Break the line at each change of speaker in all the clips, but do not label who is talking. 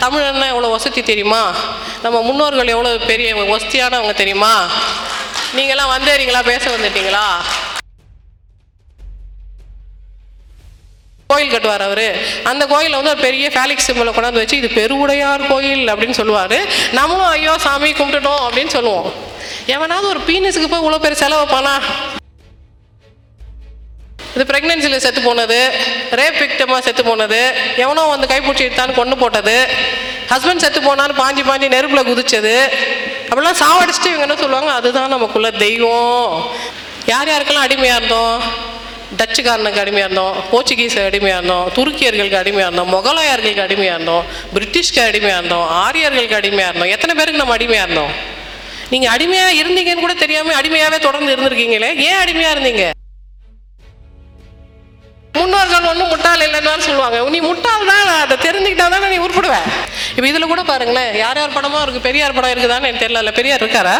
தமிழன்னா எவ்வளோ வசதி தெரியுமா? நம்ம முன்னோர்கள் எவ்வளோ பெரிய வசதியானவங்க தெரியுமா? நீங்களாம் வந்தேறீங்களா? பேச வந்துட்டீங்களா? கோயில் கட்டுவார் அவர். அந்த கோயிலில் வந்து ஒரு பெரிய ஃபேலிக் சிம்பிளை கொண்டாந்து வச்சு இது பெருவுடையார் கோயில் அப்படின்னு சொல்லுவார். நம்மளும் ஐயோ சாமி கும்பிட்டுட்டோம் அப்படின்னு சொல்லுவோம். எவனாவது ஒரு பீனஸுக்கு போய் இவ்வளோ பேர் செலவு பண்ணா? இது ப்ரெக்னென்சியில் செத்து போனது ரேப் விக்டமாக செத்து போனது எவனோ வந்து கைப்பிடிச்சி எடுத்தான்னு கொண்டு போட்டது ஹஸ்பண்ட் செத்து போனான்னு பாஞ்சி பாஞ்சி நெருப்பில் குதிச்சது அப்படிலாம் சாவடிச்சுட்டு இவங்க என்ன சொல்லுவாங்க? அதுதான் நமக்குள்ள தெய்வம். யார் யாருக்கெல்லாம் அடிமையாக இருந்தோம்? டச்சுக்காரனுக்கு அடிமையாக இருந்தோம் போர்ச்சுகீஸ் அடிமையாக இருந்தோம் துருக்கியர்களுக்கு அடிமையாக இருந்தோம் முகலாயர்களுக்கு அடிமையாக இருந்தோம் பிரிட்டிஷ்க்கு அடிமையாக இருந்தோம் ஆரியர்களுக்கு அடிமையாக இருந்தோம் எத்தனை பேருக்கு நம்ம அடிமையாக இருந்தோம்? நீங்கள் அடிமையாக இருந்தீங்கன்னு கூட தெரியாமல் அடிமையாகவே தொடர்ந்து இருந்திருக்கீங்களே ஏன் அடிமையாக இருந்தீங்க? முன்னோர்கள் ஒன்றும் முட்டாள் இல்லைன்னு சொல்லுவாங்க. நீ முட்டாள் தான் அதை தெரிஞ்சுக்கிட்டா தானே நீ உருப்பிடுவேன் இப்போ இதில் கூட பாருங்களேன் யார் யார் படமோ இருக்குது பெரியார் படம் இருக்குதான்னு எனக்கு தெரியல. பெரியார் இருக்காரா?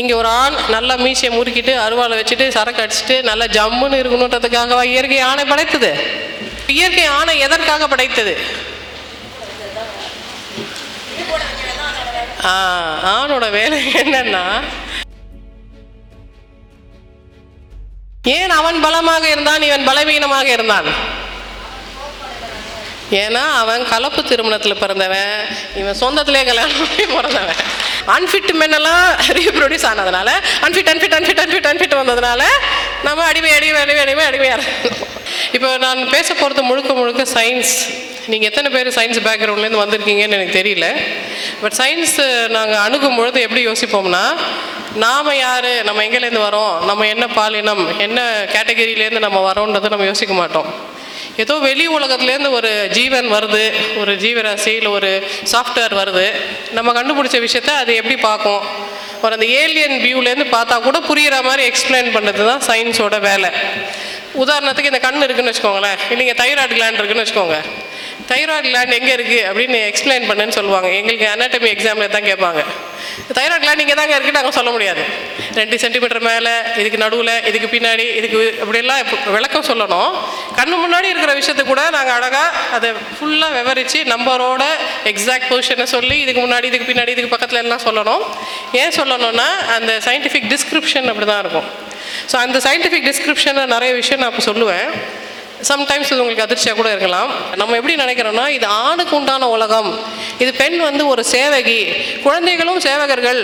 இங்கே ஒரு ஆண் நல்லா மீசையை முறுக்கிட்டு அருவாளை வச்சுட்டு சரக்கு அடிச்சுட்டு நல்லா ஜம்முன்னு இருக்கணுன்றதுக்காகவா இயற்கை ஆணை படைத்தது? இயற்கை ஆணை எதற்காக படைத்தது? ஆ ஆணோட வேலை என்னன்னா ஏன் அவன் பலமாக இருந்தான் இவன் பலவீனமாக இருந்தான்? ஏன்னா அவன் கலப்பு திருமணத்தில் பிறந்தவன் இவன் சொந்தத்திலே கல்யாணம் பிறந்தவன். அன்ஃபிட் மென்னெல்லாம் ரீப்ரொடியூஸ் ஆனதுனால unfit unfit unfit unfit unfit வந்ததுனால நம்ம அடிமை அடிமை அடிமை அடிமை அடிமையாக இப்போ நான் பேச போகிறது முழுக்க முழுக்க சயின்ஸ் நீங்கள் எத்தனை பேர் சயின்ஸ் பேக்ரவுண்ட்லேருந்து வந்திருக்கீங்கன்னு எனக்கு தெரியல. பட் சயின்ஸ் நாங்கள் அணுகும் பொழுது எப்படி யோசிப்போம்னா நாம் யார்? நம்ம எங்கேருந்து வரோம்? நம்ம என்ன பாலினம்? என்ன கேட்டகரியிலேருந்து நம்ம வரோன்றதை நம்ம யோசிக்க மாட்டோம். ஏதோ வெளி உலகத்துலேருந்து ஒரு ஜீவன் வருது ஒரு ஜீவராசி இல்லை ஒரு சாஃப்ட்வேர் வருது. நம்ம கண்டுபிடிச்ச விஷயத்த அது எப்படி பார்க்கும்? ஒரு அந்த ஏலியன் வியூலேருந்து பார்த்தா கூட புரிகிற மாதிரி எக்ஸ்பிளைன் பண்ணுறது தான் சயின்ஸோட வேலை. உதாரணத்துக்கு இந்த கண் இருக்குன்னு வச்சுக்கோங்களேன். இல்லைங்க தைராய்டு கிளாண்ட் இருக்குன்னு வச்சுக்கோங்க. தைராய்டு கிளாண்ட் எங்கே இருக்குது அப்படின்னு எக்ஸ்பிளைன் பண்ணுன்னு சொல்லுவாங்க. எங்களுக்கு அனாட்டமி எக்ஸாமில் தான் கேட்பாங்க. தைராய்டெலாம் நீங்கள் தாங்க இருக்குது நாங்கள் சொல்ல முடியாது. ரெண்டு சென்டிமீட்டர் மேலே இதுக்கு நடுவில் இதுக்கு பின்னாடி இதுக்கு அப்படியெல்லாம் விளக்கம் சொல்லணும். கண்ணு முன்னாடி இருக்கிற விஷயத்தை கூட நாங்கள் அழகாக அதை ஃபுல்லாக விவரித்து நம்பரோட எக்ஸாக்ட் பொசிஷனை சொல்லி இதுக்கு முன்னாடி இதுக்கு பின்னாடி இதுக்கு பக்கத்தில் எல்லாம் சொல்லணும். ஏன் சொல்லணும்னா அந்த சயின்டிஃபிக் டிஸ்கிரிப்ஷன் அப்படி தான் இருக்கும். ஸோ அந்த சயின்டிஃபிக் டிஸ்கிரிப்ஷனில் நிறைய விஷயம் நான் இப்போ சொல்லுவேன். சம்டைம்ஸ் இது உங்களுக்கு அதிர்ச்சியாக கூட இருக்கலாம். நம்ம எப்படி நினைக்கிறோம்னா இது ஆணுக்கு உண்டான உலகம். இது பெண் வந்து ஒரு சேவகி. குழந்தைகளும் சேவகர்கள்.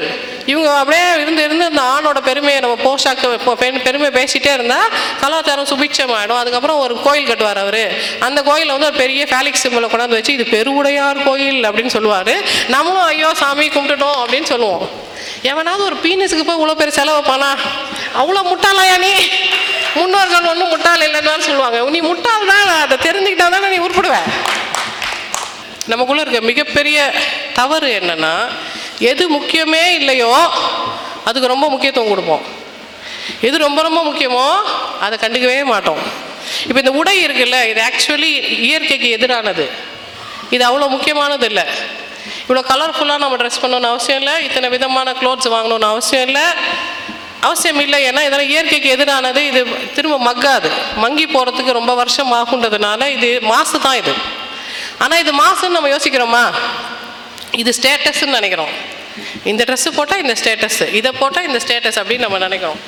இவங்க அப்படியே இருந்து இருந்து அந்த ஆணோட பெருமையை நம்ம போஷாக்க இப்போ பெண் பெருமை பேசிகிட்டே இருந்தால் கலாச்சாரம் சுபிட்சமாயிடும். அதுக்கப்புறம் ஒரு கோயில் கட்டுவார் அவர். அந்த கோயிலில் வந்து ஒரு பெரிய ஃபேலிக் சிம்பிளை கொண்டாந்து வச்சு இது பெருவுடையார் கோயில் அப்படின்னு சொல்லுவார். நம்மளும் ஐயோ சாமி கும்பிட்டுட்டோம் அப்படின்னு சொல்லுவோம். எவனாவது ஒரு பீனஸுக்கு போய் இவ்வளோ பேர் செலவு பண்ணா? அவ்வளோ முட்டாளாயா நீ? முன்னோர்கள் ஒன்றும் முட்டாள் இல்லைன்னு சொல்லுவாங்க. நீ முட்டாள் தான் அதை தெரிஞ்சுக்கிட்டா தானே நீ உருப்பிடுவேன் நமக்குள்ளே இருக்க மிகப்பெரிய தவறு என்னென்னா எது முக்கியமே இல்லையோ அதுக்கு ரொம்ப முக்கியத்துவம் கொடுப்போம். எது ரொம்ப ரொம்ப முக்கியமோ அதை கண்டுக்கவே மாட்டோம். இப்போ இந்த உடை இருக்குல்ல இது ஆக்சுவலி இயற்கைக்கு எதிரானது. இது அவ்வளோ முக்கியமானது இல்லை. இவ்வளோ கலர்ஃபுல்லாக நம்ம ட்ரெஸ் பண்ணணும்னு அவசியம் இல்லை. இத்தனை விதமான க்ளோத்ஸ் வாங்கணும்னு அவசியம் இல்லை. அவசியம் இல்லை. ஏன்னா இதெல்லாம் இயற்கைக்கு எதிரானது. இது திரும்ப மக்காது. மங்கி போகிறதுக்கு ரொம்ப வருஷம் ஆகுன்றதுனால இது மாசு தான் இது. ஆனால் இது மாசுன்னு நம்ம யோசிக்கிறோமா? இது ஸ்டேட்டஸ்ன்னு நினைக்கிறோம். இந்த ட்ரெஸ்ஸு போட்டால் இந்த ஸ்டேட்டஸ் இதை போட்டால் இந்த ஸ்டேட்டஸ் அப்படின்னு நம்ம நினைக்கிறோம்.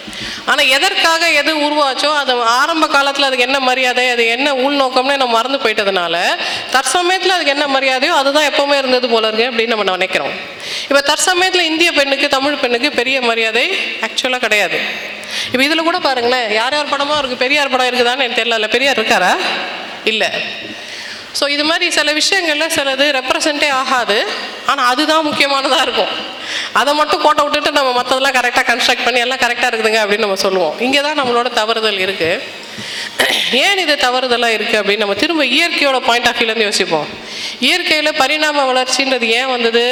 ஆனால் எதற்காக எது உருவாச்சோ அது ஆரம்ப காலத்தில் அதுக்கு என்ன மரியாதை அது என்ன உள்நோக்கம்னு நம்ம மறந்து போயிட்டதுனால தற்சமயத்தில் அதுக்கு என்ன மரியாதையோ அதுதான் எப்போவுமே இருந்தது போல இருக்கு அப்படின்னு நம்ம நினைக்கிறோம். இப்போ தற்சமயத்தில் இந்திய பெண்ணுக்கு தமிழ் பெண்ணுக்கு பெரிய மரியாதை ஆக்சுவலாக கிடையாது. இப்போ இதில் கூட பாருங்களேன் யார் யார் படமாக இருக்குது பெரியார் படம் இருக்குதான்னு எனக்கு தெரியல. பெரியார் இருக்காரா? இல்லை. ஸோ இது மாதிரி சில விஷயங்களில் சிலது ரெப்ரசன்ட்டே ஆகாது. ஆனால் அதுதான் முக்கியமானதாக இருக்கும். அதை மட்டும் போட்ட விட்டுட்டு நம்ம மற்றதெல்லாம் கரெக்டாக கன்ஸ்ட்ரக்ட் பண்ணி எல்லாம் கரெக்டாக இருக்குதுங்க அப்படின்னு நம்ம சொல்லுவோம். இங்கே தான் நம்மளோட தவறுதல் இருக்குது ஏன் இது தவறுதலாக இருக்குது அப்படின்னு நம்ம திரும்ப இயற்கையோட பாயிண்ட் ஆஃப் வியூலேருந்து யோசிப்போம். இயற்கையில் பரிணாம வளர்ச்சின்றது ஏன் வந்தது?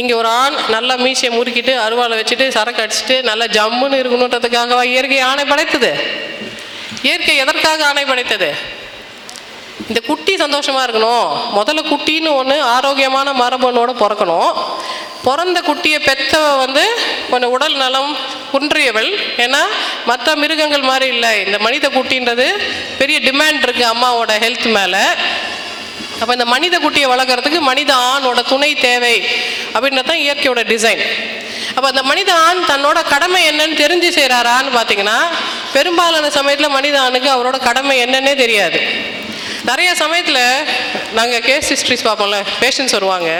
இங்கே ஒரு ஆண் நல்லா மீசையை முறுக்கிட்டு அருவாளை வச்சுட்டு சரக்கு அடிச்சுட்டு நல்லா ஜம்முன்னு இருக்கணுன்றதுக்காகவா இயற்கை ஆணை படைத்தது? இயற்கை எதற்காக ஆணை படைத்தது? இந்த குட்டி சந்தோஷமாக இருக்கணும். முதல்ல குட்டின்னு ஒன்று ஆரோக்கியமான மரபணோடு பிறக்கணும். பிறந்த குட்டியை பெற்ற வந்து கொஞ்சம் உடல் நலம் குன்றியவள். ஏன்னா மற்ற மிருகங்கள் மாதிரி இல்லை. இந்த மனித குட்டின்றது பெரிய டிமாண்ட் இருக்குது அம்மாவோட ஹெல்த் மேலே. அப்போ இந்த மனித குட்டியை வளர்க்குறதுக்கு மனித ஆணோட துணை தேவை அப்படின்றது தான் இயற்கையோட டிசைன் அப்போ அந்த மனித ஆண் தன்னோட கடமை என்னன்னு தெரிஞ்சு செய்கிறாரான்னு பார்த்தீங்கன்னா பெரும்பாலான சமயத்தில் மனித ஆணுக்கு அவரோட கடமை என்னன்னே தெரியாது. நிறைய சமயத்தில் நாங்கள் கேஸ் ஹிஸ்ட்ரிஸ் பார்ப்போம்ல பேஷண்ட்ஸ் வருவாங்க.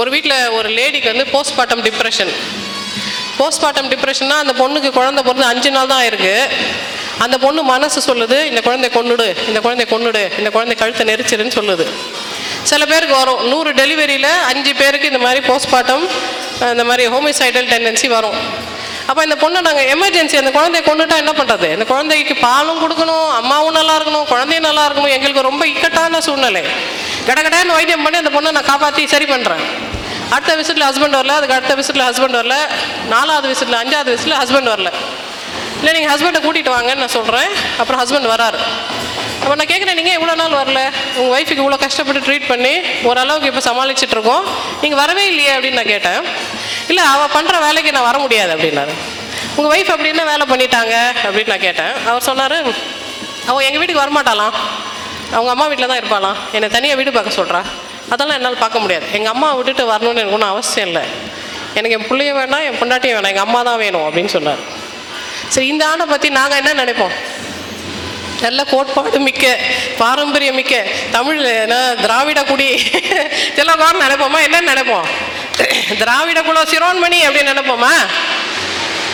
ஒரு வீட்டில் ஒரு லேடிக்கு வந்து போஸ்ட்மார்ட்டம் டிப்ரெஷன் போஸ்ட்மார்ட்டம் டிப்ரெஷன்னா அந்த பொண்ணுக்கு குழந்தை பிறந்து அஞ்சு நாள் தான் இருக்குது அந்த பொண்ணு மனசு சொல்லுது இந்த குழந்தைய கொன்னுடு இந்த குழந்தைய கொன்னுடு இந்த குழந்தை கழுத்தை நெரிச்சிருன்னு சொல்லுது. சில பேருக்கு வரும் நூறு டெலிவரியில் அஞ்சு பேருக்கு இந்த மாதிரி போஸ்ட்மார்ட்டம் இந்த மாதிரி ஹோமிசைடல் டெண்டன்சி வரும். அப்போ இந்த பொண்ணை நாங்கள் எமர்ஜென்சி அந்த குழந்தைய கொண்டுட்டா என்ன பண்ணுறது இந்த குழந்தைக்கு பாலும் கொடுக்கணும் அம்மாவும் நல்லா இருக்கணும் குழந்தையும் நல்லா இருக்கணும். எங்களுக்கு ரொம்ப இக்கட்டான சூழ்நிலை. கடகடான்னு வைத்தியம் பண்ணி அந்த பொண்ணை நான் காப்பாற்றி சரி பண்ணுறேன் அடுத்த விசிட்டில் ஹஸ்பண்ட் வரல அதுக்கு அடுத்த விசிட்டில் ஹஸ்பண்ட் வரல நாலாவது விசிட்டில் அஞ்சாவது விசிட்டில் ஹஸ்பண்ட் வரல. இல்லை நீங்கள் ஹஸ்பண்டை கூட்டிகிட்டு வாங்கன்னு நான் சொல்கிறேன் அப்புறம் ஹஸ்பண்ட் வராரு. அப்போ நான் கேட்குறேன் நீங்கள் இவ்வளோ நாள் வரல? உங்கள் ஒய்ஃபுக்கு இவ்வளோ கஷ்டப்பட்டு ட்ரீட் பண்ணி ஓரளவுக்கு இப்போ சமாளிச்சுட்ருக்கோம் நீங்கள் வரவே இல்லையே அப்படின்னு நான் கேட்டேன். இல்லை அவள் பண்ணுற வேலைக்கு நான் வர முடியாது அப்படின்னாரு. உங்கள் ஒய்ஃப் அப்படி என்ன வேலை பண்ணிட்டாங்க அப்படின்னு நான் கேட்டேன். அவர் சொன்னார் அவன் எங்கள் வீட்டுக்கு வரமாட்டாளாம் அவங்க அம்மா வீட்டில் தான் இருப்பாளாம் என்னை தனியாக வீடு பார்க்க சொல்கிறா அதெல்லாம் என்னால் பார்க்க முடியாது. எங்கள் அம்மா விட்டுட்டு வரணும்னு எனக்கு ஒன்றும் அவசியம் இல்லை. எனக்கு என் பிள்ளைய வேணாம் என் பொண்டாட்டியும் வேணாம். எங்கள் அம்மா தான் வேணும் அப்படின்னு சொன்னார். சரி இந்த ஆண்டை பற்றி நாங்கள் என்ன நினைப்போம்? நல்ல கோட்பாடு மிக்க பாரம்பரியம் மிக்க தமிழ் என்ன திராவிட குடி இதெல்லாம் நினைப்போமா? என்ன நினைப்போம்? திராவிட குலம் சிரோன்மணி அப்படின்னு நினைப்போமா?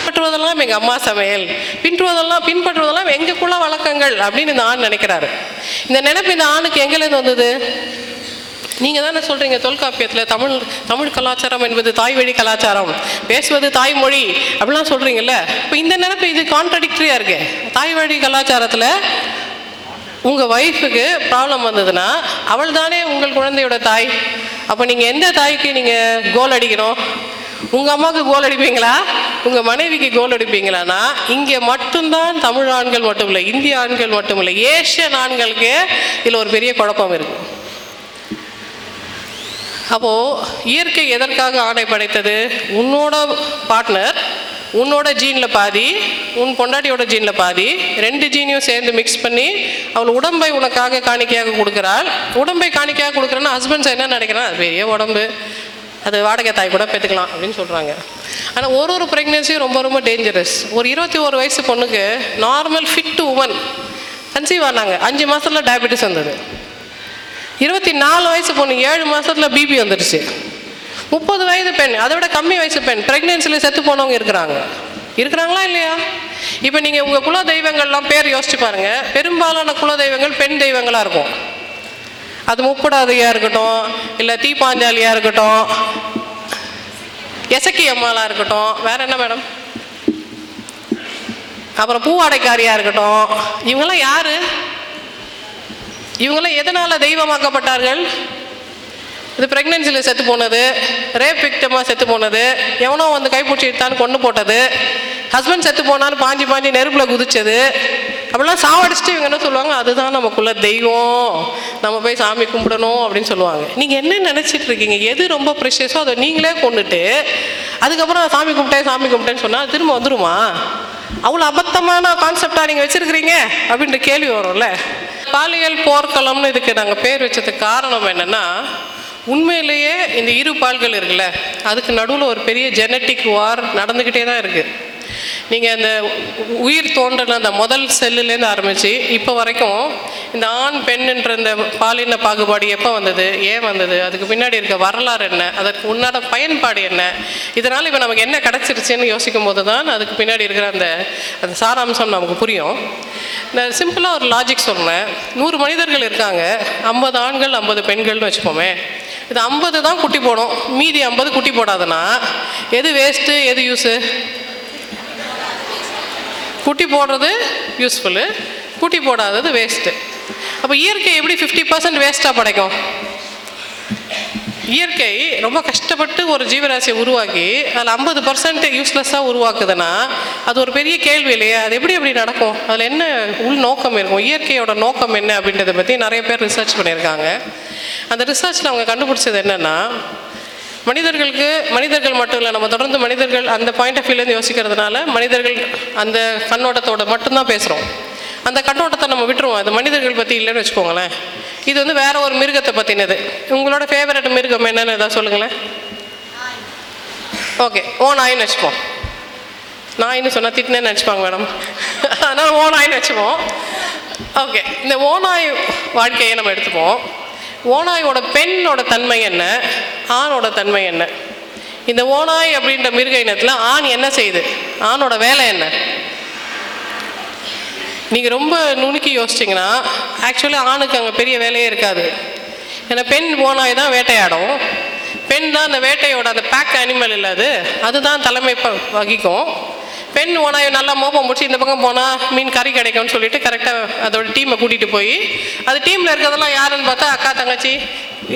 பின்பற்றுவதெல்லாம் எங்கள் அம்மா சமையல். பின்பற்றுவதெல்லாம் பின்பற்றுவதெல்லாம் எங்கள் குல வழக்கங்கள் அப்படின்னு இந்த ஆண் நினைக்கிறாரு. இந்த நினைப்பு இந்த ஆணுக்கு எங்கேருந்து வந்தது? நீங்கள் தானே சொல்கிறீங்க தொல்காப்பியத்தில் தமிழ் தமிழ் கலாச்சாரம் என்பது தாய் வழி கலாச்சாரம் பேசுவது தாய்மொழி அப்படிலாம் சொல்கிறீங்கல்ல இப்போ இந்த நினைப்பு இது கான்ட்ரடிக்டரியாக இருக்கு. தாய் வழி கலாச்சாரத்தில் உங்கள் ஒய்ஃபுக்கு ப்ராப்ளம் வந்ததுன்னா அவள் தானே உங்கள் குழந்தையோட தாய். அப்போ நீங்கள் எந்த தாய்க்கு நீங்கள் கோல் அடிக்கணும்? உங்கள் அம்மாவுக்கு கோல் அடிப்பீங்களா? உங்கள் மனைவிக்கு கோல் அடிப்பீங்களான்னா இங்கே மட்டும்தான் தமிழ் ஆண்கள் மட்டும் இல்லை இந்திய ஆண்கள் மட்டும் இல்லை ஏஷியன் ஆண்களுக்கு இதில் ஒரு பெரிய குழப்பம் இருக்குது அப்போது இயற்கை எதற்காக ஆணை படைத்தது? உன்னோட பார்ட்னர் உன்னோட ஜீனில் பாதி உன் பொண்டாட்டியோட ஜீனில் பாதி ரெண்டு ஜீனையும் சேர்ந்து மிக்ஸ் பண்ணி அவள் உடம்பை உனக்காக காணிக்கையாக கொடுக்குறாள். உடம்பை காணிக்கையாக கொடுக்குறேன்னா ஹஸ்பண்ட்ஸ் என்ன நினைக்கிறான் பெரிய உடம்பு. அது வாடகை தாய் கூட பெற்றுக்கலாம் அப்படின்னு சொல்கிறாங்க ஆனால் ஒரு ஒரு ப்ரெக்னென்சியும் ரொம்ப ரொம்ப டேஞ்சரஸ் ஒரு இருபத்தி ஒரு வயசு பொண்ணுக்கு நார்மல் ஃபிட் உமன் கன்சீவ் ஆனாங்க. அஞ்சு மாதத்தில் டயபெட்டிஸ் வந்தது. இருபத்தி நாலு வயசு பொண்ணு ஏழு மாதத்தில் பிபி வந்துடுச்சு முப்பது வயது பெண் அதை விட கம்மி வயசு பெண் ப்ரெக்னென்சியில் செத்து போனவங்க இருக்கிறாங்க. இருக்கிறாங்களா இல்லையா? இப்போ நீங்கள் உங்கள் குல தெய்வங்கள்லாம் பேர் யோசிச்சு பாருங்க. பெரும்பாலான குல தெய்வங்கள் பெண் தெய்வங்களாக இருக்கும். அது முப்படாதையாக இருக்கட்டும் இல்லை தீப்பாஞ்சாலியாக இருக்கட்டும் எசக்கி அம்மாலாக இருக்கட்டும் வேற என்ன மேடம் அப்புறம் பூவாடைக்காரியாக இருக்கட்டும். இவங்கெல்லாம் யாரு? இவங்களாம் எதனால் தெய்வமாக்கப்பட்டார்கள்? இது ப்ரெக்னென்சியில் செத்து போனது ரேப் விக்டமாக செத்து போனது எவனோ வந்து கைப்பிடிச்சி இழுத்தான்னு கொண்டு போட்டது ஹஸ்பண்ட் செத்து போனாலும் பாஞ்சி பாஞ்சி நெருப்பில் குதிச்சது அப்படிலாம் சாவடிச்சுட்டு இவங்க என்ன சொல்லுவாங்க? அதுதான் நமக்குள்ள தெய்வம். நம்ம போய் சாமி கும்பிடணும் அப்படின்னு சொல்லுவாங்க. நீங்கள் என்ன நினச்சிட்டு இருக்கீங்க? எது ரொம்ப ப்ரெஷஸோ அதை நீங்களே கொண்டுட்டு அதுக்கப்புறம் சாமி கும்பிட்டேன் சாமி கும்பிட்டேன்னு சொன்னால் திரும்ப வந்துருமா? அவ்வளோ அபத்தமான கான்செப்டாக நீங்கள் வச்சுருக்கிறீங்க? அப்படின்ற கேள்வி வரும்ல. பாலியல் போர்க்களம்னு இதுக்கு நாங்கள் பேர் வச்சதுக்கு காரணம் என்னென்னா உண்மையிலேயே இந்த இரு பால்கள் இருக்குல்ல அதுக்கு நடுவில் ஒரு பெரிய ஜெனட்டிக் வார் நடந்துக்கிட்டே தான் இருக்குது நீங்கள் அந்த உயிர் தோன்றல அந்த முதல் செல்லுலேருந்து ஆரம்பித்து இப்போ வரைக்கும் இந்த ஆண் பெண்ணுன்ற இந்த பாலின பாகுபாடு எப்போ வந்தது ஏன் வந்தது அதுக்கு பின்னாடி இருக்க வரலாறு என்ன அதற்கு உன்னாட பயன்பாடு என்ன இதனால் இப்போ நமக்கு என்ன கிடச்சிருச்சுன்னு யோசிக்கும் போது தான் அதுக்கு பின்னாடி இருக்கிற அந்த அந்த சாராம்சம் நமக்கு புரியும். நான் சிம்பிளாக ஒரு லாஜிக் சொல்கிறேன் நூறு மனிதர்கள் இருக்காங்க ஐம்பது ஆண்கள் ஐம்பது பெண்கள்னு வச்சுப்போமே இது ஐம்பது தான் குட்டி போடும். மீதி ஐம்பது குட்டி போடாதுன்னா எது வேஸ்ட்டு எது யூஸு குட்டி போடுறது யூஸ்ஃபுல்லு குட்டி போடாதது வேஸ்ட்டு அப்போ இயற்கை எப்படி ஃபிஃப்டி பர்சன்ட் வேஸ்ட்டாக படைக்கும்? இயற்கை ரொம்ப கஷ்டப்பட்டு ஒரு ஜீவராசியை உருவாக்கி அதில் ஐம்பது பர்சன்ட் யூஸ்லெஸ்ஸாக உருவாக்குதுன்னா அது ஒரு பெரிய கேள்வி இல்லையா? அது எப்படி எப்படி நடக்கும்? அதில் என்ன உள் நோக்கம் இருக்கும்? இயற்கையோட நோக்கம் என்ன அப்படின்றத பற்றி நிறைய பேர் ரிசர்ச் பண்ணியிருக்காங்க. அந்த ரிசர்ச்சில் அவங்க கண்டுபிடிச்சது என்னென்னா மனிதர்களுக்கு மனிதர்கள் மட்டும் இல்லை நம்ம தொடர்ந்து மனிதர்கள் அந்த பாயிண்ட் ஆஃப் வியூலேருந்து யோசிக்கிறதுனால மனிதர்கள் அந்த கண்ணோட்டத்தோட மட்டும்தான் பேசுகிறோம் அந்த கண்ணோட்டத்தை நம்ம விட்டுருவோம். அது மனிதர்கள் பற்றி இல்லைன்னு வச்சுக்கோங்களேன். இது வந்து வேற ஒரு மிருகத்தை பற்றினது உங்களோட ஃபேவரட் மிருகம் என்னன்னு ஏதாவது சொல்லுங்களேன். ஓகே ஓ நாயின்னு வச்சுப்போம். நாயின்னு சொன்னால் திட்டினேன்னு நினச்சிப்பாங்க மேடம் அதனால் ஓ நாயின்னு வச்சுப்போம். ஓகே இந்த ஓநாய் வாழ்க்கையை நம்ம எடுத்துப்போம். ஓநாயோட பெண்ணோட தன்மை என்ன? ஆணோட தன்மை என்ன? இந்த ஓநாய் அப்படின்ற மிருக இனத்தில் ஆண் என்ன செய்யுது? ஆணோட வேலை என்ன? நீங்கள் ரொம்ப நுணுக்கி யோசிச்சிங்கன்னா ஆக்சுவலி ஆணுக்கு அங்கே பெரிய வேலையே இருக்காது. ஏன்னா பெண் போனாய் தான் வேட்டையாடும். பெண் தான் அந்த வேட்டையோட அந்த பேக் அனிமல் இல்லை அது. அதுதான் தலைமை ப- வகிக்கும். பெண் ஓனாய் நல்லா மோப்பம் முடிச்சு இந்த பக்கம் போனால் மீன் கறி கிடைக்கும்னு சொல்லிட்டு கரெக்டாக அதோட டீமை கூட்டிகிட்டு போய் அது டீமில் இருக்கிறதெல்லாம் யாருன்னு பார்த்தா அக்கா தங்கச்சி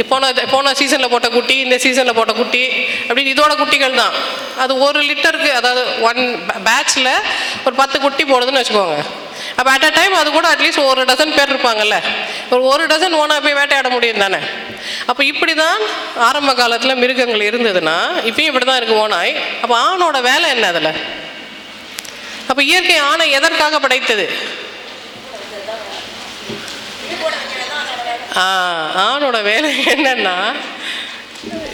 போன போன சீசனில் போட்ட குட்டி இந்த சீசனில் போட்ட குட்டி அப்படின்னு இதோட குட்டிகள் தான். அது ஒரு லிட்டருக்கு அதாவது ஒன் பேட்சில் ஒரு பத்து குட்டி போடுதுன்னு வச்சுக்கோங்க. அப்போ அட் அ டைம் அது கூட அட்லீஸ்ட் ஒரு டசன் பேர் இருப்பாங்கல்ல. ஒரு ஒரு டசன் ஓனாக போய் வேட்டையாட முடியும் தானே. அப்போ இப்படி தான் ஆரம்ப காலத்தில் மிருகங்கள் இருந்ததுன்னா இப்பயும் இப்படி தான் இருக்குது ஓனாய் அப்போ ஆணோட வேலை என்ன அதில்? அப்போ இயற்கை ஆணை எதற்காக படைத்தது? ஆ, ஆணோட வேலை என்னன்னா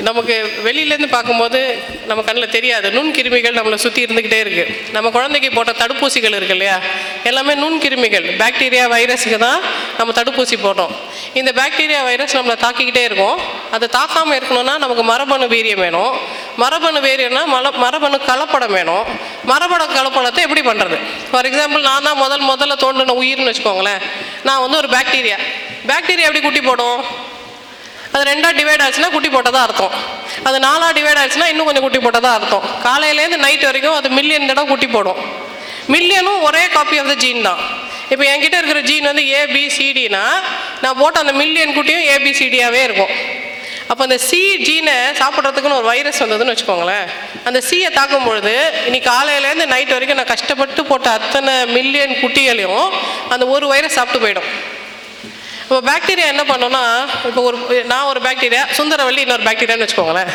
நமக்கு வெளியிலேருந்து பார்க்கும்போது நம்ம கண்ணில் தெரியாது. நுண்கிருமிகள் நம்மளை சுற்றி இருந்துக்கிட்டே இருக்குது நம்ம குழந்தைக்கு போட்ட தடுப்பூசிகள் இருக்கு இல்லையா? எல்லாமே நுண்கிருமிகள் பாக்டீரியா வைரஸுக்கு தான் நம்ம தடுப்பூசி போடுறோம் இந்த பாக்டீரியா வைரஸ் நம்மளை தாக்கிக்கிட்டே இருக்கும். அதை தாக்காமல் இருக்கணும்னா நமக்கு மரபணு வீரியம் வேணும். மரபணு வீரியம்னா மல மரபணு கலப்படம் வேணும். மரபணு கலப்படத்தை எப்படி பண்ணுறது ஃபார் எக்ஸாம்பிள் நான் தான் முதல் முதல்ல தோன்றின உயிர்னு வச்சுக்கோங்களேன். நான் வந்து ஒரு பாக்டீரியா. பாக்டீரியா எப்படி குட்டி போடும்? அது ரெண்டாக டிவைட் ஆச்சுன்னா குட்டி போட்டதாக அர்த்தம். அது நாலாக டிவைட் ஆச்சுன்னா இன்னும் கொஞ்சம் குட்டி போட்டதாக அர்த்தம். காலையிலேருந்து நைட் வரைக்கும் அது மில்லியன் தடவை குட்டி போடும். மில்லியனும் ஒரே காப்பி ஆஃப் த ஜீன் தான். இப்போ என்கிட்ட இருக்கிற ஜீன் வந்து ஏபிசிடினா நான் போட்ட அந்த மில்லியன் குட்டியும் ஏபிசிடியாகவே இருக்கும். அப்போ அந்த சி ஜீனை சாப்பிட்றதுக்குன்னு ஒரு வைரஸ் வந்ததுன்னு வச்சுக்கோங்களேன். அந்த சியை தாக்கும் பொழுது இன்னைக்கு காலையிலேருந்து நைட் வரைக்கும் நான் கஷ்டப்பட்டு போட்ட அத்தனை மில்லியன் குட்டிகளையும் அந்த ஒரு வைரஸ் சாப்பிட்டு போயிடும். இப்போ பாக்டீரியா என்ன பண்ணுன்னா இப்போ ஒரு நான் ஒரு பாக்டீரியா சுந்தரவள்ளி இன்னொரு பாக்டீரியான்னு வச்சுக்கோங்களேன்.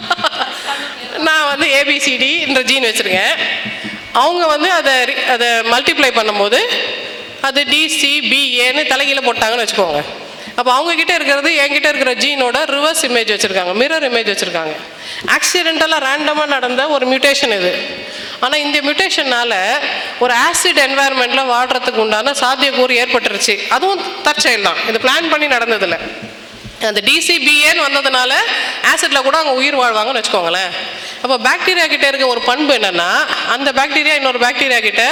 நான் வந்து ஏபிசிடி இந்த ஜீன் வச்சுருக்கேன். அவங்க வந்து அதை அதை மல்டிப்ளை பண்ணும்போது அது டிசிபிஏன்னு தலைகீழ போட்டாங்கன்னு வச்சுக்கோங்க. அப்போ அவங்கக்கிட்ட இருக்கிறது என்கிட்ட இருக்கிற ஜீனோட ரிவர்ஸ் இமேஜ் வச்சுருக்காங்க மிரர் இமேஜ் வச்சுருக்காங்க. ஆக்சிடென்டலாக ரேண்டமாக நடந்த ஒரு மியூட்டேஷன் இது. ஆனால் இந்த மியூட்டேஷனால் ஒரு ஆசிட் என்வாயர்மெண்ட்டில் வாடுறதுக்கு உண்டான சாத்தியக்கூறு ஏற்பட்டுருச்சு. அதுவும் தற்செயல் தான். இது பிளான் பண்ணி நடந்ததில்ல. அந்த டிசிபிஏன்னு வந்ததுனால ஆசிட்ல கூட அவங்க உயிர் வாழ்வாங்கன்னு வச்சுக்கோங்களேன். அப்போ பாக்டீரியா கிட்ட இருக்க ஒரு பண்பு என்னன்னா அந்த பாக்டீரியா இன்னொரு பாக்டீரியா கிட்ட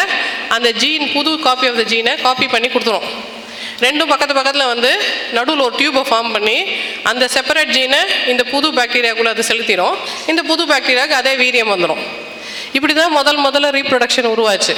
அந்த ஜீன் புது காப்பி ஆஃப் த ஜீனை காப்பி பண்ணி கொடுத்துரும். ரெண்டும் பக்கத்து பக்கத்தில் வந்து நடுவில் ஒரு டியூபை ஃபார்ம் பண்ணி அந்த செப்பரேட் ஜீனை இந்த புது பாக்டீரியாக்குள்ளே அது செலுத்திடும் இந்த புது பாக்டீரியாவுக்கு அதே வீரியம் வந்துடும் இப்படி தான் முதல் முதல்ல ரீப்ரொடக்ஷன் உருவாச்சு.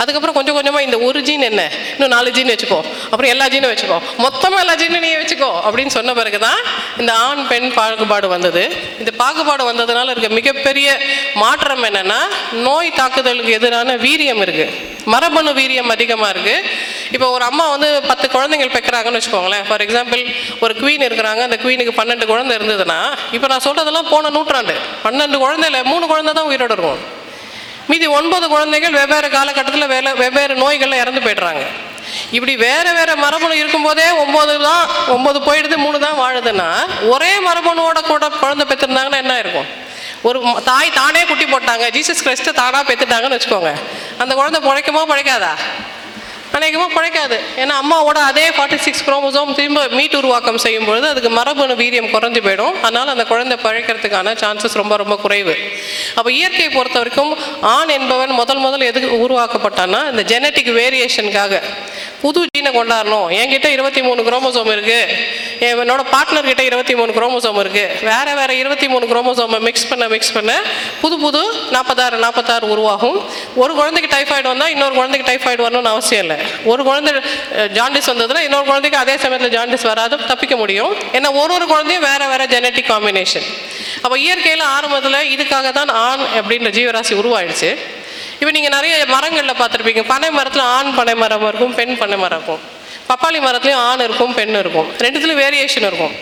அதுக்கப்புறம் கொஞ்சம் கொஞ்சமாக இந்த ஒரு ஜீன் என்ன? இன்னும் நாலு ஜீன் வச்சுக்கோ. அப்புறம் எல்லா ஜீனும் வச்சுக்கோ. மொத்தமாக எல்லா ஜீனும் நீ வச்சுக்கோ அப்படின்னு சொன்ன பிறகு தான் இந்த ஆண் பெண் பாகுபாடு வந்தது. இந்த பாகுபாடு வந்ததுனால இருக்க மிகப்பெரிய மாற்றம் என்னன்னா நோய் தாக்குதலுக்கு எதிரான வீரியம் இருக்குது மரபணு வீரியம் அதிகமாக இருக்குது இப்போ ஒரு அம்மா வந்து பத்து குழந்தைகள் பெக்கிறாங்கன்னு வச்சுக்கோங்களேன். ஃபார் எக்ஸாம்பிள் ஒரு குவீன் இருக்கிறாங்க. அந்த குவீனுக்கு பன்னெண்டு குழந்தை இருந்ததுன்னா இப்போ நான் சொல்கிறதெல்லாம் போன நூற்றாண்டு. பன்னெண்டு குழந்தையில மூணு குழந்தை தான் உயிரோடு இருக்கும். மீதி ஒன்பது குழந்தைகள் வெவ்வேறு காலகட்டத்தில் வேலை வெவ்வேறு நோய்களில் இறந்து போயிடுறாங்க. இப்படி வேறு வேறு மரபணு இருக்கும்போதே ஒம்பது தான் ஒம்பது போயிடுது மூணு தான் வாழுதுன்னா ஒரே மரபணுவோட கூட குழந்தை பெற்றிருந்தாங்கன்னா என்ன இருக்கும் ஒரு தாய் தானே குட்டி போட்டாங்க. ஜீசஸ் கிறிஸ்ட்டு தானாக பெற்றுட்டாங்கன்னு வச்சுக்கோங்க. அந்த குழந்தை பிழைக்குமோ பிழைக்காதா? அநேகமாக பிழைக்காது. ஏன்னா அம்மாவோட அதே ஃபார்ட்டி சிக்ஸ் குரோமோசோம் திரும்ப மீட் உருவாக்கம் செய்யும் பொழுது அதுக்கு மரபணு வீரியம் குறைஞ்சு போயிடும். அதனால் அந்த குழந்தை பழைக்கிறதுக்கான சான்சஸ் ரொம்ப ரொம்ப குறைவு. அப்போ இயற்கையை பொறுத்த வரைக்கும் ஆண் என்பவன் முதல் முதல் எதுக்கு உருவாக்கப்பட்டான்னா இந்த ஜெனட்டிக் வேரியேஷனுக்காக புது ஜீனை கொண்டாடணும். என்கிட்ட இருபத்தி மூணு குரோமோசோம் இருக்கு. என்னோட பார்ட்னர் கிட்ட இருபத்தி மூணு குரோமோசோம் இருக்கு. வேற வேற இருபத்தி மூணு குரோமோசோமை மிக்ஸ் பண்ண மிக்ஸ் பண்ண புது புது நாற்பத்தாறு நாற்பத்தாறு உருவாகும். ஒரு குழந்தைக்கு டைஃபாய்டு வந்தால் இன்னொரு குழந்தைக்கு டைஃபாய்டு வரணும்னு அவசியம் இல்லை. ஒரு குழந்தை ஜாண்டிஸ் வந்ததுன்னா இன்னொரு குழந்தைக்கு அதே சமயத்தில் ஜாண்டிஸ் வராது தப்பிக்க முடியும். ஏன்னா ஒரு ஒரு குழந்தையும் வேற வேற ஜெனட்டிக் காம்பினேஷன் அப்போ இயற்கையில் ஆரம்பத்தில் இதுக்காக தான் ஆண் அப்படின்ற ஜீவராசி உருவாயிடுச்சு. இப்போ நீங்கள் நிறைய மரங்களில் பார்த்துருப்பீங்க. பனை மரத்தில் ஆண் பனை மரம் இருக்கும் பெண் பனை மரம் இருக்கும். பப்பாளி மரத்துலையும் ஆண் இருக்கும் பெண் இருக்கும். ரெண்டுத்துலையும் வேரியேஷன் இருக்கும்.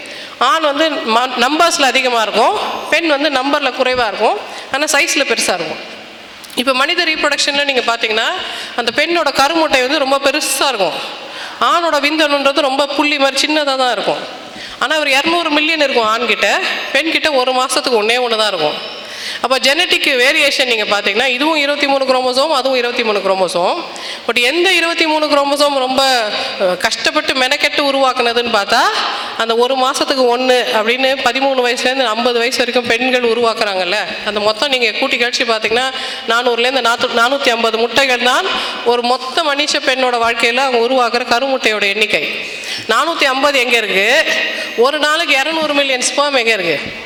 ஆண் வந்து ம நம்பர்ஸில் அதிகமாக இருக்கும் பெண் வந்து நம்பரில் குறைவாக இருக்கும் ஆனால் சைஸில் பெருசாக இருக்கும். இப்போ மனித ரீப்ரொடக்ஷனில் நீங்கள் பார்த்தீங்கன்னா அந்த பெண்ணோட கருமுட்டை வந்து ரொம்ப பெருசாக இருக்கும். ஆணோட விந்தணுன்றது ரொம்ப புள்ளி மாதிரி சின்னதாக தான் இருக்கும். ஆனால் ஒரு இரநூறு மில்லியன் இருக்கும் ஆண்கிட்ட. பெண்கிட்ட ஒரு மாதத்துக்கு ஒன்றே ஒன்று தான் இருக்கும். அப்போ ஜெனட்டிக் வேரியேஷன் நீங்கள் பார்த்தீங்கன்னா இதுவும் இருபத்தி மூணு குரோமோசோம் அதுவும் இருபத்தி மூணு குரோமோசோம் பட் எந்த இருபத்தி மூணு குரோமோசோம் ரொம்ப கஷ்டப்பட்டு மெனக்கெட்டு உருவாக்குனதுன்னு பார்த்தா அந்த ஒரு மாதத்துக்கு ஒன்று அப்படின்னு பதிமூணு வயசுலேருந்து ஐம்பது வயசு வரைக்கும் பெண்கள் உருவாக்குறாங்கல்ல. அந்த மொத்தம் நீங்கள் கூட்டி கழிச்சு பார்த்தீங்கன்னா நானூறுலேருந்து நாற்று நானூற்றி ஐம்பது முட்டைகள் தான் ஒரு மொத்த மனுஷ பெண்ணோட வாழ்க்கையில் அவங்க உருவாக்குற கருமுட்டையோட எண்ணிக்கை. நானூற்றி ஐம்பது எங்கே இருக்குது ஒரு நாளைக்கு இரநூறு மில்லியன் ஸ்பேம் எங்கே இருக்குது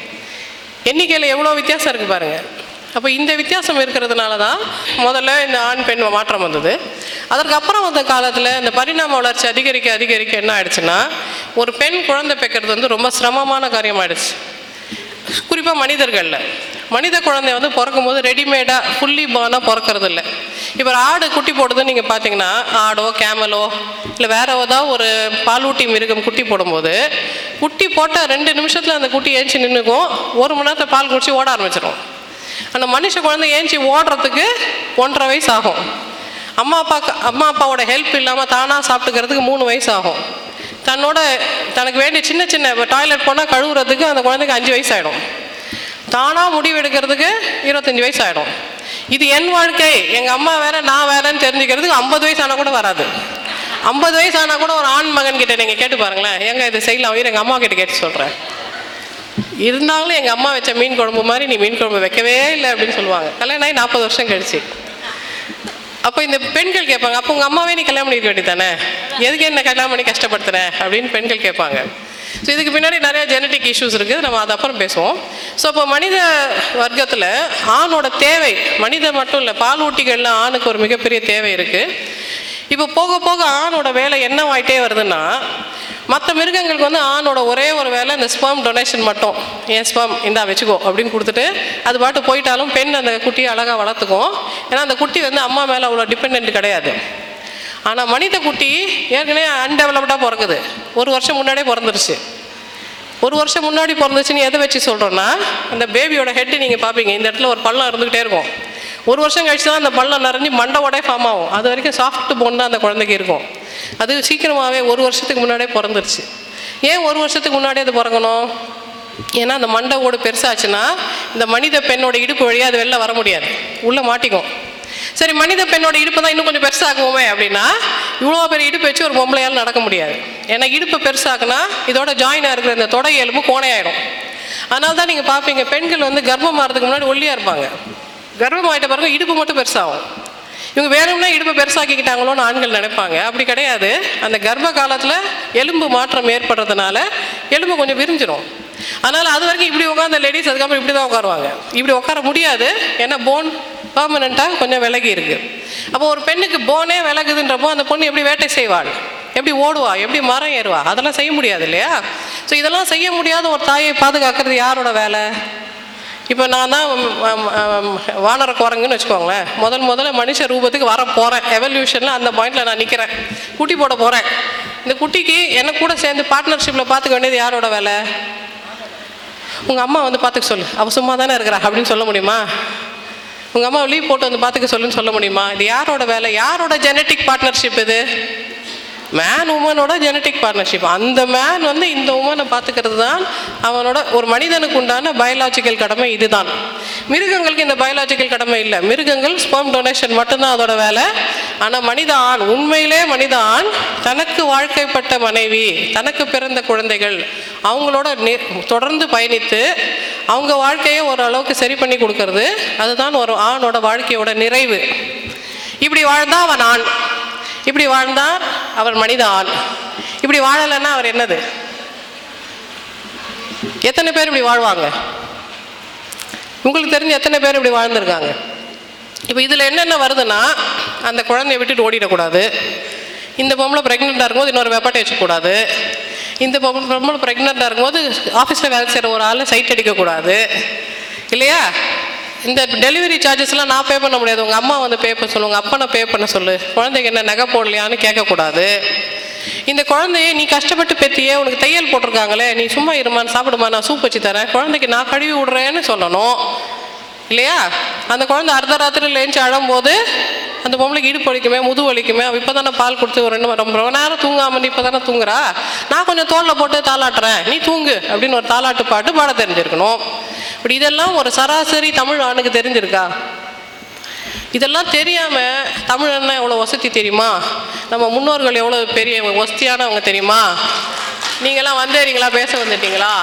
எண்ணிக்கையில் எவ்வளோ வித்தியாசம் இருக்குது பாருங்கள் அப்போ இந்த வித்தியாசம் இருக்கிறதுனால தான் முதல்ல இந்த ஆண் பெண் மாற்றம் வந்தது. அதற்கப்புறம் வந்த காலத்தில் இந்த பரிணாம வளர்ச்சி அதிகரிக்க அதிகரிக்க என்ன ஆயிடுச்சுன்னா ஒரு பெண் குழந்தை பெக்கிறது வந்து ரொம்ப சிரமமான காரியமாயிடுச்சு. குறிப்பாக மனிதர்களில். மனித குழந்தை வந்து பிறக்கும்போது ரெடிமேடாக ஃபுல்லி பானாக பிறக்கிறது இல்லை இப்போ ஆடு குட்டி போடுதுன்னு நீங்கள் பார்த்தீங்கன்னா ஆடோ கேமலோ இல்லை வேற ஏதாவது ஒரு பாலூட்டி மிருகம் குட்டி போடும்போது குட்டி போட்டால் ரெண்டு நிமிஷத்தில் அந்த குட்டி ஏஞ்சி நின்றுக்கும் ஒரு மணி நேரத்தில் பால் குடிச்சு ஓட ஆரம்பிச்சிடும் அந்த மனுஷ குழந்தை ஏஞ்சி ஓடுறதுக்கு ஒன்றரை வயசு ஆகும். அம்மா அப்பா அம்மா அப்பாவோட ஹெல்ப் இல்லாமல் தானாக சாப்பிட்டுக்கிறதுக்கு மூணு வயசு ஆகும். தன்னோட தனக்கு வேண்டிய சின்ன சின்ன டாய்லெட் போனால் கழுவுறதுக்கு அந்த குழந்தைக்கு அஞ்சு வயசு ஆகிடும் தானாக முடிவு எடுக்கிறதுக்கு இருபத்தஞ்சி வயசு ஆகிடும் இது என் வாழ்க்கை. எங்கள் அம்மா வேற நான் வேறன்னு தெரிஞ்சுக்கிறதுக்கு ஐம்பது வயசு ஆனால் கூட வராது. ஐம்பது வயசு ஆனால் கூட ஒரு ஆண் மகன் கிட்ட நீங்கள் கேட்டு பாருங்களேன். எங்க இது செய்யலாம்? எங்கள் அம்மா கிட்ட கேட்டு சொல்கிறேன் இருந்தாலும் எங்கள் அம்மா வச்ச மீன் குழம்பு மாதிரி நீ மீன் குழம்பு வைக்கவே இல்லை அப்படின்னு சொல்லுவாங்க. கல்யாணம் ஆகி நாற்பது வருஷம் கழிச்சு. அப்போ இந்த பெண்கள் கேட்பாங்க அப்போ உங்கள் அம்மாவே நீ கல்யாணம் பண்ணிக்க வேண்டியதானே எதுக்கு என்ன கல்யாணம் பண்ணி கஷ்டப்படுத்துற? அப்படின்னு பெண்கள் கேட்பாங்க. ஸோ இதுக்கு பின்னாடி நிறைய ஜெனட்டிக் இஷ்யூஸ் இருக்குது. நம்ம அது அப்புறம் பேசுவோம். ஸோ இப்போ மனித வர்க்கத்தில் ஆணோட தேவை மனித மட்டும் இல்லை பால் ஊட்டிகளில் ஆணுக்கு ஒரு மிகப்பெரிய தேவை இருக்குது இப்போ போக போக ஆணோட வேலை என்னவாயிட்டே வருதுன்னா மற்ற மிருகங்களுக்கு வந்து ஆணோட ஒரே ஒரு வேலை இந்த ஸ்பெர்ம் டொனேஷன் மட்டும். என் ஸ்பெர்ம் இந்தா வச்சுக்கோ அப்படின்னு கொடுத்துட்டு அது பாட்டு போயிட்டாலும் பெண் அந்த குட்டியை அழகாக வளர்த்துக்கும். ஏன்னா அந்த குட்டி வந்து அம்மா மேலே அவ்வளோ டிபெண்ட் கிடையாது. ஆனால் மனித குட்டி ஏற்கனவே அன்டெவலப்டாக பிறக்குது. ஒரு வருஷம் முன்னாடியே பிறந்துருச்சு. ஒரு வருஷம் முன்னாடி பிறந்துச்சுன்னு எதை வச்சு சொல்கிறோன்னா அந்த பேபியோட ஹெட்டு நீங்கள் பார்ப்பீங்க. இந்த இடத்துல ஒரு பள்ளம் இருந்துக்கிட்டே இருக்கும். ஒரு வருஷம் கழிச்சு தான் அந்த பள்ளம் நிறைஞ்சு மண்டை ஃபார்ம் ஆகும். அது வரைக்கும் சாஃப்ட் போன் தான் அந்த குழந்தைக்கு இருக்கும். அது சீக்கிரமாகவே ஒரு வருஷத்துக்கு முன்னாடியே பிறந்துருச்சு. ஏன் ஒரு வருஷத்துக்கு முன்னாடியே அது பிறக்கணும்? ஏன்னா அந்த மண்டை ஓடு பெருசாச்சுன்னா இந்த மனித பெண்ணோட இடுப்பு வழியாக அது வெளில வர முடியாது. உள்ளே மாட்டிக்கும். சரி மனித பெண்ணோட இடுப்பு தான் இன்னும் கொஞ்சம் பெருசாக்குவோமே அப்படின்னா இவ்வளோ பெரிய இடுப்பு வச்சு ஒரு பொம்பளையால் நடக்க முடியாது. ஏன்னா இடுப்பு பெருசாக்குனா இதோட ஜாயினாக இருக்கிற இந்த தொடை எலும்பு கோணையாயிடும் அதனால தான் நீங்கள் பார்ப்பீங்க பெண்கள் வந்து கர்ப்பம் மாறதுக்கு முன்னாடி ஒல்லியாக இருப்பாங்க. கர்ப்பம் பிறகு இடுப்பு மட்டும் பெருசாகும். இவங்க வேணும்னா இடுப்பை பெருசாக்கிக்கிட்டாங்களோன்னு ஆண்கள் நினைப்பாங்க. அப்படி கிடையாது. அந்த கர்ப்ப காலத்தில் எலும்பு மாற்றம் ஏற்படுறதுனால எலும்பு கொஞ்சம் விரிஞ்சிடும் அதனால் அது வரைக்கும் இப்படி உட்காந்த லேடிஸ் அதுக்கப்புறம் இப்படி தான் உட்காருவாங்க. இப்படி உட்கார முடியாது. ஏன்னா போன் பர்மனெண்ட்டாக கொஞ்சம் விலகி இருக்கு. அப்போ ஒரு பெண்ணுக்கு போனே விலகுதுன்றப்போ அந்த பொண்ணு எப்படி வேட்டை செய்வாள்? எப்படி ஓடுவா? எப்படி மரம் ஏறுவா? அதெல்லாம் செய்ய முடியாது இல்லையா? ஸோ இதெல்லாம் செய்ய முடியாத ஒரு தாயை பாதுகாக்கிறது யாரோட வேலை? இப்போ நான் தான் வானர குரங்குன்னு வச்சுக்கோங்களேன். முதல் முதல்ல மனுஷ ரூபத்துக்கு வர போகிறேன் எவல்யூஷனில் அந்த பாயிண்டில் நான் நிற்கிறேன் குட்டி போட போகிறேன் இந்த குட்டிக்கு என்ன கூட சேர்ந்து பார்ட்னர்ஷிப்பில் பார்த்துக்க வேண்டியது யாரோட வேலை? உங்கள் அம்மா வந்து பார்த்துக்க சொல்லு. அவள் சும்மா தானே இருக்கிறா. அப்படின்னு சொல்ல முடியுமா? உங்கள் அம்மா லீவ் போட்டு வந்து பார்த்துக்க சொல்லுன்னு சொல்ல முடியுமா? இது யாரோட வேலை? யாரோட ஜெனட்டிக் பார்ட்னர்ஷிப் இது? மேன் உமனோட ஜெனட்டிக் பார்ட்னர்ஷிப் அந்த மேன் வந்து இந்த உமனை பார்த்துக்கிறது தான் அவனோட ஒரு மனிதனுக்கு உண்டான பயாலாஜிக்கல் கடமை இதுதான். மிருகங்களுக்கு இந்த பயாலாஜிக்கல் கடமை இல்லை. மிருகங்கள் ஸ்பெர்ம் டொனேஷன் மட்டும்தான் அதோட வேலை. ஆனால் மனித ஆண் உண்மையிலே மனித ஆண் தனக்கு வாழ்க்கைப்பட்ட மனைவி தனக்கு பிறந்த குழந்தைகள் அவங்களோட தொடர்ந்து பயணித்து அவங்க வாழ்க்கையை ஓரளவுக்கு சரி பண்ணி கொடுக்கறது. அதுதான் ஒரு ஆணோட வாழ்க்கையோட நிறைவு. இப்படி வாழ்ந்தா அவன் ஆண். இப்படி வாழ்ந்தார் அவர் மனித ஆண் இப்படி வாழலைன்னா அவர் என்னது? எத்தனை பேர் இப்படி வாழ்வாங்க? உங்களுக்கு தெரிஞ்ச எத்தனை பேர் இப்படி வாழ்ந்துருக்காங்க? இப்போ இதில் என்னென்ன வருதுன்னா அந்த குழந்தைய விட்டுட்டு ஓடிடக்கூடாது. இந்த பொம்பளை ப்ரெக்னெண்ட்டாக இருக்கும்போது இன்னொரு வெப்பாட்டை வச்சுக்கூடாது இந்த பொம்பளை பொம்பளை ப்ரெக்னெண்ட்டாக இருக்கும்போது ஆஃபீஸில் வேலை செய்கிற ஒரு ஆள் சைட் அடிக்கக்கூடாது. இல்லையா? இந்த டெலிவரி சார்ஜஸ்லாம் நான் பே பண்ண முடியாது. உங்கள் அம்மா வந்து பே பண்ண சொல்லு உங்கள் நான் பே பண்ண சொல்லு. குழந்தைக்கு என்ன நகை போடலையான்னு கேட்கக்கூடாது. இந்த குழந்தைய நீ கஷ்டப்பட்டு பெத்தியே உனக்கு தையல் போட்டிருக்காங்களே நீ சும்மா இருமான்னு சாப்பிடுமா நான் சூப் வச்சு தரேன். குழந்தைக்கு நான் கழுவி விடுறேன்னு சொல்லணும். இல்லையா? அந்த குழந்தை அர்த்த ராத்திரியில் ஏஞ்சி அழும்போது அந்த பொம்பளைக்கு இடுப்பு வலிக்குமே முது வலிக்குமே அவள் இப்போ தானே பால் கொடுத்து ஒரு ரெண்டு ரொம்ப ரொம்ப நேரம் தூங்காமல் நீ இப்போ தானே தூங்குறா? நான் கொஞ்சம் தோளில் போட்டு தாளாட்டுறேன். நீ தூங்கு அப்படின்னு ஒரு தாளாட்டு பாட்டு பாட தெரிஞ்சிருக்கணும். இப்படி இதெல்லாம் ஒரு சராசரி தமிழ் ஆணுக்கு தெரிஞ்சிருக்கா? இதெல்லாம் தெரியாமல் தமிழன்னா எவ்வளோ வசதி தெரியுமா? நம்ம முன்னோர்கள் எவ்வளோ பெரிய வசதியானவங்க தெரியுமா? நீங்களாம் வந்தேறீங்களா பேச வந்துட்டீங்களா?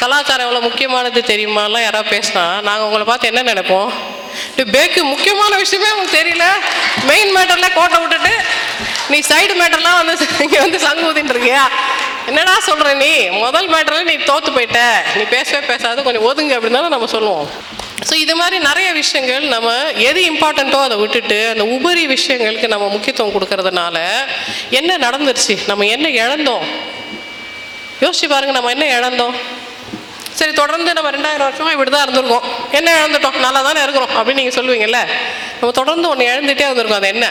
கலாச்சாரம் எவ்வளோ முக்கியமானது தெரியுமாலாம் யாராவது பேசினா நாங்கள் உங்களை பார்த்து என்ன நினைப்போம்? பேக்கு முக்கியமான விஷயமே உங்களுக்கு தெரியல. மெயின் மேட்டரில் கோட்டை விட்டுட்டு நீ சைடு மேட்டர்லாம் வந்து இங்கே வந்து சங்கு ஊதிட்டு இருக்கியா என்னடா சொல்கிற நீ? முதல் மேட்டரில் நீ தோற்று போயிட்ட. நீ பேசவே பேசாத கொஞ்சம் ஒதுங்க அப்படின்னு தானே நம்ம சொல்லுவோம். ஸோ இது மாதிரி நிறைய விஷயங்கள் நம்ம எது இம்பார்ட்டண்ட்டோ அதை விட்டுட்டு அந்த உபரி விஷயங்களுக்கு நம்ம முக்கியத்துவம் கொடுக்கறதுனால என்ன நடந்துருச்சு? நம்ம என்ன இழந்தோம்? யோசிச்சு பாருங்க நம்ம என்ன இழந்தோம்? சரி தொடர்ந்து நம்ம ரெண்டாயிரம் வருஷமாக இப்படி தான் இருந்திருக்கோம். என்ன இழந்துட்டோம்? நல்லா தானே இருக்கிறோம் அப்படின்னு நீங்கள் சொல்லுவீங்கல்ல? நம்ம தொடர்ந்து ஒன்று இழந்துட்டே இருந்திருக்கோம் அது என்ன?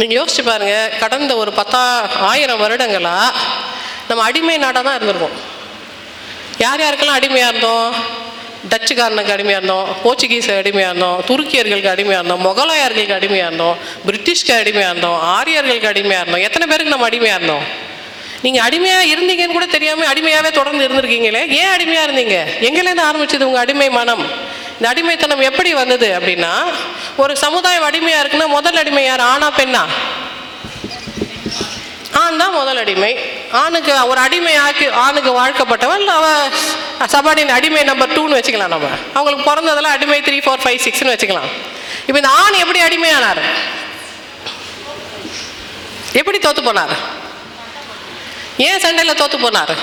நீங்கள் யோசிச்சு பாருங்க கடந்த ஒரு பத்தா ஆயிரம் வருடங்களாக நம்ம அடிமை நாடாக தான் இருந்திருக்கோம். யார் யாருக்கெல்லாம் அடிமையாக இருந்தோம்? டச்சுக்காரனுக்கு அடிமையாக இருந்தோம் போர்ச்சுகீஸ் அடிமையாக இருந்தோம் துருக்கியர்களுக்கு அடிமையாக இருந்தோம் முகலாயர்களுக்கு அடிமையாக இருந்தோம் பிரிட்டிஷ்க்கு அடிமையாக இருந்தோம் ஆரியர்களுக்கு அடிமையாக இருந்தோம் எத்தனை பேருக்கு நம்ம அடிமையாக இருந்தோம்? நீங்கள் அடிமையாக இருந்தீங்கன்னு கூட தெரியாமல் அடிமையாகவே தொடர்ந்து இருந்திருக்கீங்களே? ஏன் அடிமையாக இருந்தீங்க? எங்கேருந்து ஆரம்பிச்சது உங்கள் அடிமை மனம்? இந்த அடிமைத்தனம் எப்படி வந்தது அப்படின்னா ஒரு சமுதாயம் அடிமையாக இருக்குன்னா முதல் அடிமை யார்? ஆணா பெண்ணா? ஆண் தான் முதல் அடிமை. ஆணுக்கு ஒரு அடிமை ஆக்கி ஆணுக்கு வாழ்க்கப்பட்டவள் அவ சபாடின் அடிமை நம்பர் டூன்னு வச்சுக்கலாம் நம்ம. அவங்களுக்கு பிறந்ததெல்லாம் அடிமை த்ரீ ஃபோர் ஃபைவ் சிக்ஸ்னு வச்சுக்கலாம். இப்போ இந்த ஆண் எப்படி அடிமையானார்? எப்படி தோத்து போனார்? ஏன் சண்டையில் தோற்று போனார்?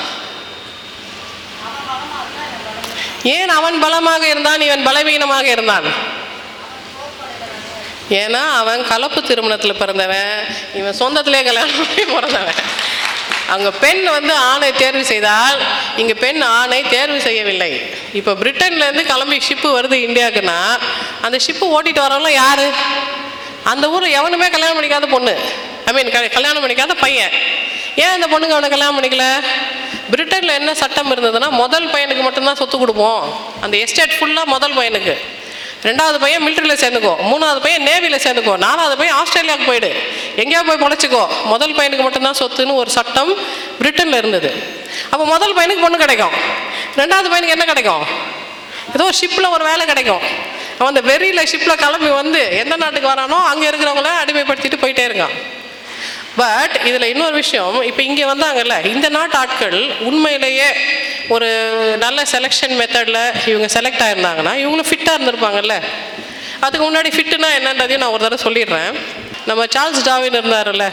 ஏன் அவன் பலமாக இருந்தான் இவன் பலவீனமாக இருந்தான்? ஏன்னா அவன் கலப்பு திருமணத்தில் பிறந்தவன் இவன் சொந்தத்திலே கல்யாணம் பண்ணி பிறந்தவன். அங்கே பெண் வந்து ஆணை தேர்வு செய்தால் இங்கே பெண் ஆணை தேர்வு செய்யவில்லை. இப்போ பிரிட்டன்லேருந்து கிளம்பி ஷிப்பு வருது இந்தியாவுக்குன்னா அந்த ஷிப்பு ஓட்டிகிட்டு வரவங்களாம் யார்? அந்த ஊரில் எவனுமே கல்யாணம் பண்ணிக்காத பொண்ணு. ஐ மீன் கல்யாணம் பண்ணிக்காத பையன். ஏன் இந்த பொண்ணுங்க அவனை கல்யாணம் பண்ணிக்கல? பிரிட்டனில் என்ன சட்டம் இருந்ததுன்னா முதல் பையனுக்கு மட்டும்தான் சொத்து கொடுப்போம். அந்த எஸ்டேட் ஃபுல்லாக முதல் பையனுக்கு. ரெண்டாவது பையன் மிலிட்டரியில் சேர்ந்துக்கோ. மூணாவது பையன் நேவியில் சேர்ந்துக்கோ. நாலாவது பையன் ஆஸ்திரேலியாவுக்கு போயிடு. எங்கேயா போய் பொழைச்சிக்கோ. முதல் பையனுக்கு மட்டும்தான் சொத்துன்னு ஒரு சட்டம் பிரிட்டனில் இருந்தது. அப்போ முதல் பையனுக்கு பொண்ணு கிடைக்கும். ரெண்டாவது பையனுக்கு என்ன கிடைக்கும்? ஏதோ ஒரு ஷிப்பில் ஒரு வேலை கிடைக்கும். அவன் அந்த வெறியில் ஷிப்பில் கிளம்பி வந்து எந்த நாட்டுக்கு வரானோ அங்கே இருக்கிறவங்கள அடிமைப்படுத்திட்டு போயிட்டே இருக்கான். பட் இதில் இன்னொரு விஷயம் இப்போ இங்கே வந்தாங்கல்ல இந்த நாட்டு ஆட்கள் உண்மையிலேயே ஒரு நல்ல செலெக்ஷன் மெத்தடில் இவங்க செலக்ட் ஆயிருந்தாங்கன்னா இவங்களும் ஃபிட்டாக இருந்திருப்பாங்கல்ல. அதுக்கு முன்னாடி ஃபிட்டுனா என்னன்றதையும் நான் ஒரு தடவை சொல்லிடுறேன். நம்ம சார்ல்ஸ் டாவின் இருந்தார்ல